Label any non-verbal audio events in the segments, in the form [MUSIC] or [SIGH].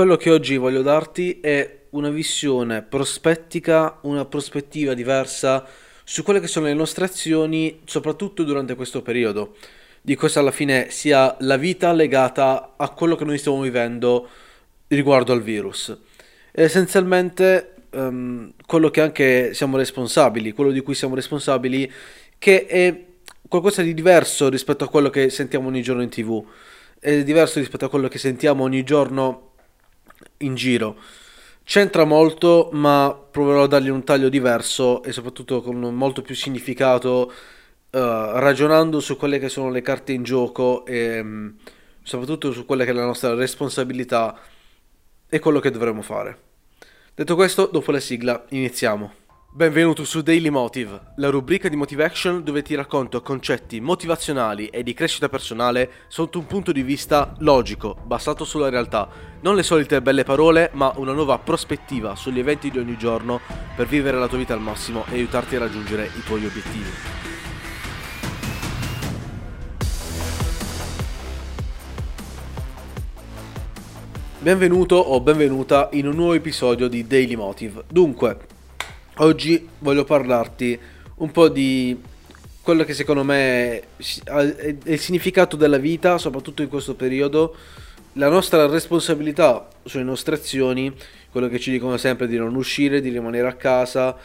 quello che oggi voglio darti è una visione prospettica, una prospettiva diversa su quelle che sono le nostre azioni, soprattutto durante questo periodo. Di cosa alla fine sia la vita legata a quello che noi stiamo vivendo riguardo al virus. E essenzialmente um, quello che anche siamo responsabili, quello di cui siamo responsabili, che è qualcosa di diverso rispetto a quello che sentiamo ogni giorno in tv, è diverso rispetto a quello che sentiamo ogni giorno in giro. C'entra molto, ma proverò a dargli un taglio diverso e soprattutto con molto più significato, uh, ragionando su quelle che sono le carte in gioco e um, soprattutto su quella che è la nostra responsabilità e quello che dovremmo fare. Detto questo, dopo la sigla, iniziamo. Benvenuto su Daily Motive, la rubrica di Motivation dove ti racconto concetti motivazionali e di crescita personale sotto un punto di vista logico, basato sulla realtà. Non le solite belle parole, ma una nuova prospettiva sugli eventi di ogni giorno per vivere la tua vita al massimo e aiutarti a raggiungere i tuoi obiettivi. Benvenuto o benvenuta in un nuovo episodio di Daily Motive. Dunque, Oggi voglio parlarti un po' di quello che secondo me è il significato della vita, soprattutto in questo periodo, la nostra responsabilità sulle nostre azioni, quello che ci dicono sempre di non uscire, di rimanere a casa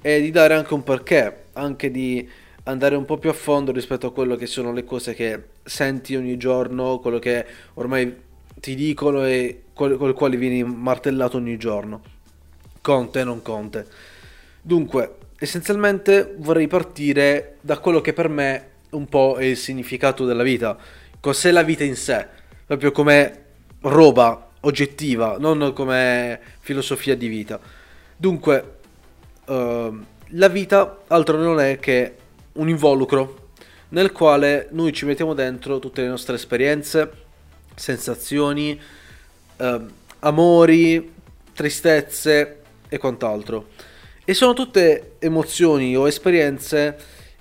e di dare anche un perché, anche di andare un po' più a fondo rispetto a quello che sono le cose che senti ogni giorno, quello che ormai ti dicono e con il quale vieni martellato ogni giorno. Conte e non conte. Dunque, essenzialmente vorrei partire da quello che per me un po' è il significato della vita. Cos'è la vita in sé? Proprio come roba oggettiva, non come filosofia di vita. Dunque, uh, la vita altro non è che un involucro nel quale noi ci mettiamo dentro tutte le nostre esperienze, sensazioni, uh, amori, tristezze e quant'altro. E sono tutte emozioni o esperienze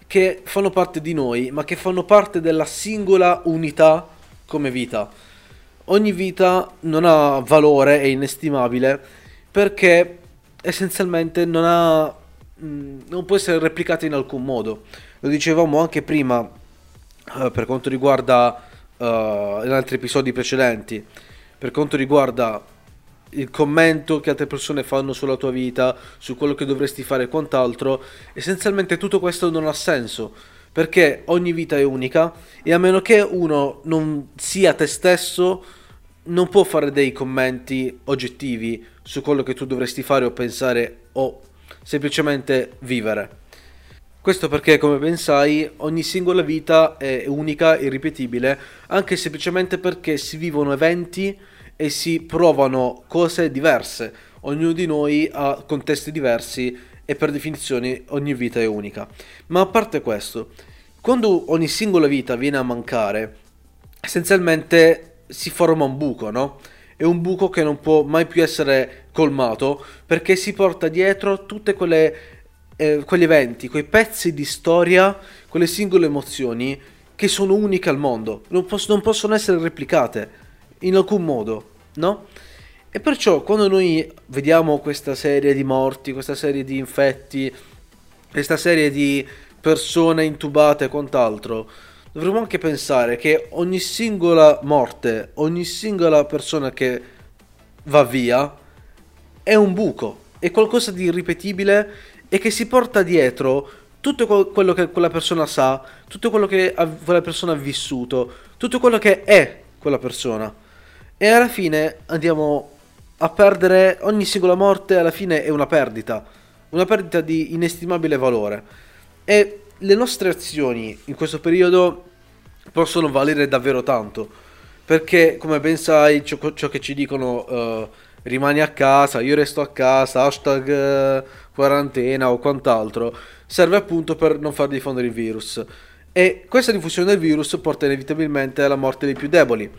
che fanno parte di noi, ma che fanno parte della singola unità come vita. Ogni vita non ha valore, è inestimabile, perché essenzialmente non, ha, mm, non può essere replicata in alcun modo. Lo dicevamo anche prima eh, per quanto riguarda uh, in altri episodi precedenti, per quanto riguarda il commento che altre persone fanno sulla tua vita, su quello che dovresti fare e quant'altro, essenzialmente tutto questo non ha senso, perché ogni vita è unica e a meno che uno non sia te stesso, non può fare dei commenti oggettivi su quello che tu dovresti fare o pensare o semplicemente vivere. Questo perché, come ben sai, ogni singola vita è unica, irripetibile, anche semplicemente perché si vivono eventi e si provano cose diverse. Ognuno di noi ha contesti diversi e per definizione ogni vita è unica. Ma a parte questo, quando ogni singola vita viene a mancare, essenzialmente si forma un buco, no? È un buco che non può mai più essere colmato perché si porta dietro tutte quelle eh, quegli eventi, quei pezzi di storia, quelle singole emozioni che sono uniche al mondo, non, poss- non possono essere replicate in alcun modo, no? E perciò quando noi vediamo questa serie di morti, questa serie di infetti, questa serie di persone intubate e quant'altro, dovremmo anche pensare che ogni singola morte, ogni singola persona che va via è un buco, è qualcosa di irripetibile e che si porta dietro tutto quello che quella persona sa, tutto quello che quella persona ha vissuto, tutto quello che è quella persona. E alla fine andiamo a perdere ogni singola morte, alla fine è una perdita, una perdita di inestimabile valore. E le nostre azioni in questo periodo possono valere davvero tanto, perché come ben sai ciò, ciò che ci dicono uh, rimani a casa, io resto a casa, hashtag uh, quarantena o quant'altro, serve appunto per non far diffondere il virus. E questa diffusione del virus porta inevitabilmente alla morte dei più deboli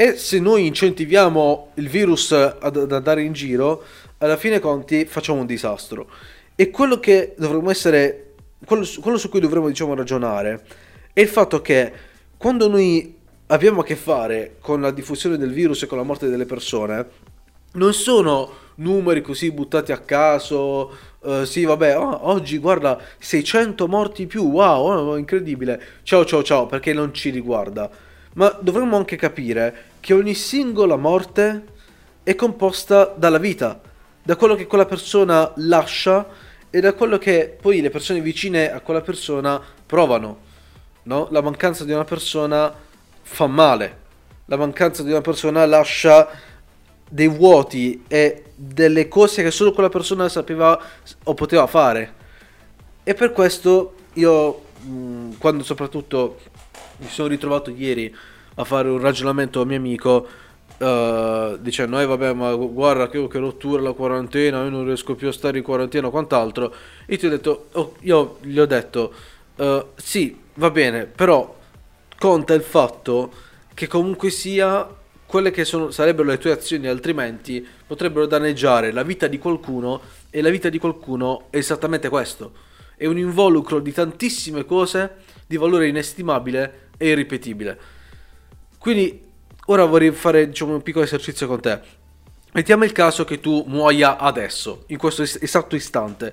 e se noi incentiviamo il virus ad, ad andare in giro, alla fine conti facciamo un disastro. E quello che dovremmo essere, quello, quello su cui dovremmo diciamo ragionare, è il fatto che quando noi abbiamo a che fare con la diffusione del virus e con la morte delle persone, non sono numeri così buttati a caso. Uh, sì, vabbè, oh, oggi guarda 600 morti più, wow, oh, incredibile. Ciao, ciao, ciao, perché non ci riguarda. Ma dovremmo anche capire che ogni singola morte è composta dalla vita, da quello che quella persona lascia e da quello che poi le persone vicine a quella persona provano. No? La mancanza di una persona fa male, la mancanza di una persona lascia dei vuoti e delle cose che solo quella persona sapeva o poteva fare. E per questo io, mm, quando soprattutto mi sono ritrovato ieri a fare un ragionamento a mio amico, uh, dicendo, eh vabbè, ma guarda che, che, rottura la quarantena, io non riesco più a stare in quarantena quant'altro, io ti ho detto, oh, io gli ho detto, uh, sì, va bene, però conta il fatto che comunque sia quelle che sono, sarebbero le tue azioni altrimenti potrebbero danneggiare la vita di qualcuno e la vita di qualcuno è esattamente questo. È un involucro di tantissime cose di valore inestimabile e irripetibile. Quindi ora vorrei fare diciamo, un piccolo esercizio con te. Mettiamo il caso che tu muoia adesso, in questo esatto istante.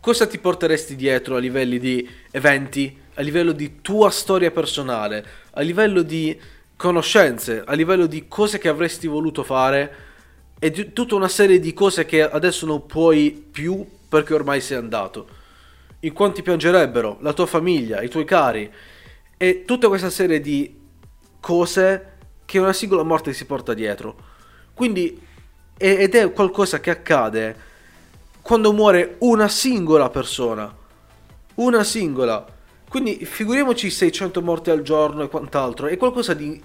Cosa ti porteresti dietro a livelli di eventi, a livello di tua storia personale, a livello di conoscenze, a livello di cose che avresti voluto fare e di tutta una serie di cose che adesso non puoi più perché ormai sei andato. In quanti piangerebbero? La tua famiglia, i tuoi cari e tutta questa serie di cose che una singola morte si porta dietro. Quindi ed è qualcosa che accade quando muore una singola persona. Una singola. Quindi figuriamoci 600 morti al giorno e quant'altro. È qualcosa di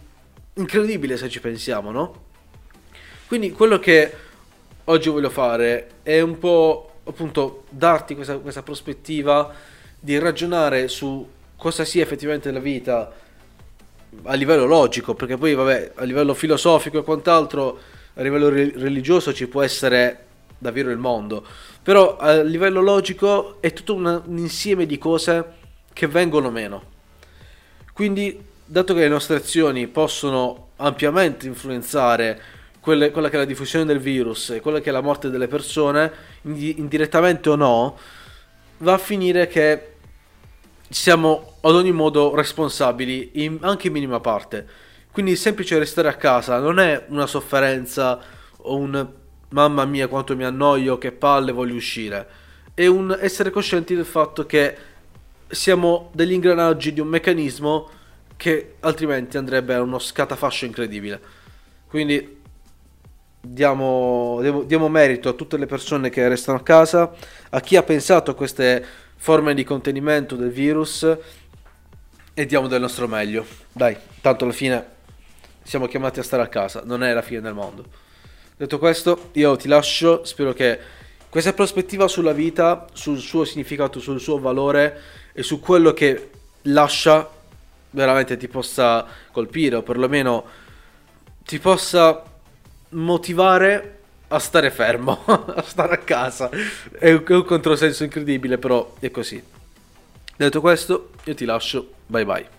incredibile se ci pensiamo, no? Quindi quello che oggi voglio fare è un po' appunto darti questa, questa prospettiva di ragionare su cosa sia effettivamente la vita a livello logico, perché poi vabbè, a livello filosofico e quant'altro, a livello religioso ci può essere davvero il mondo, però a livello logico è tutto un, un insieme di cose che vengono meno. Quindi dato che le nostre azioni possono ampiamente influenzare quelle, quella che è la diffusione del virus e quella che è la morte delle persone, indirettamente o no, va a finire che siamo ad ogni modo responsabili, in, anche in minima parte. Quindi il semplice restare a casa non è una sofferenza o un mamma mia quanto mi annoio, che palle voglio uscire. È un essere coscienti del fatto che siamo degli ingranaggi di un meccanismo che altrimenti andrebbe a uno scatafascio incredibile. Quindi diamo, diamo, merito a tutte le persone che restano a casa, a chi ha pensato a queste forme di contenimento del virus e diamo del nostro meglio. Dai, tanto alla fine siamo chiamati a stare a casa, non è la fine del mondo. Detto questo, io ti lascio, spero che questa prospettiva sulla vita, sul suo significato, sul suo valore e su quello che lascia veramente ti possa colpire o perlomeno ti possa motivare a stare fermo, [LAUGHS] a stare a casa. È un, è un controsenso incredibile, però è così. Detto questo, io ti lascio. Bye bye.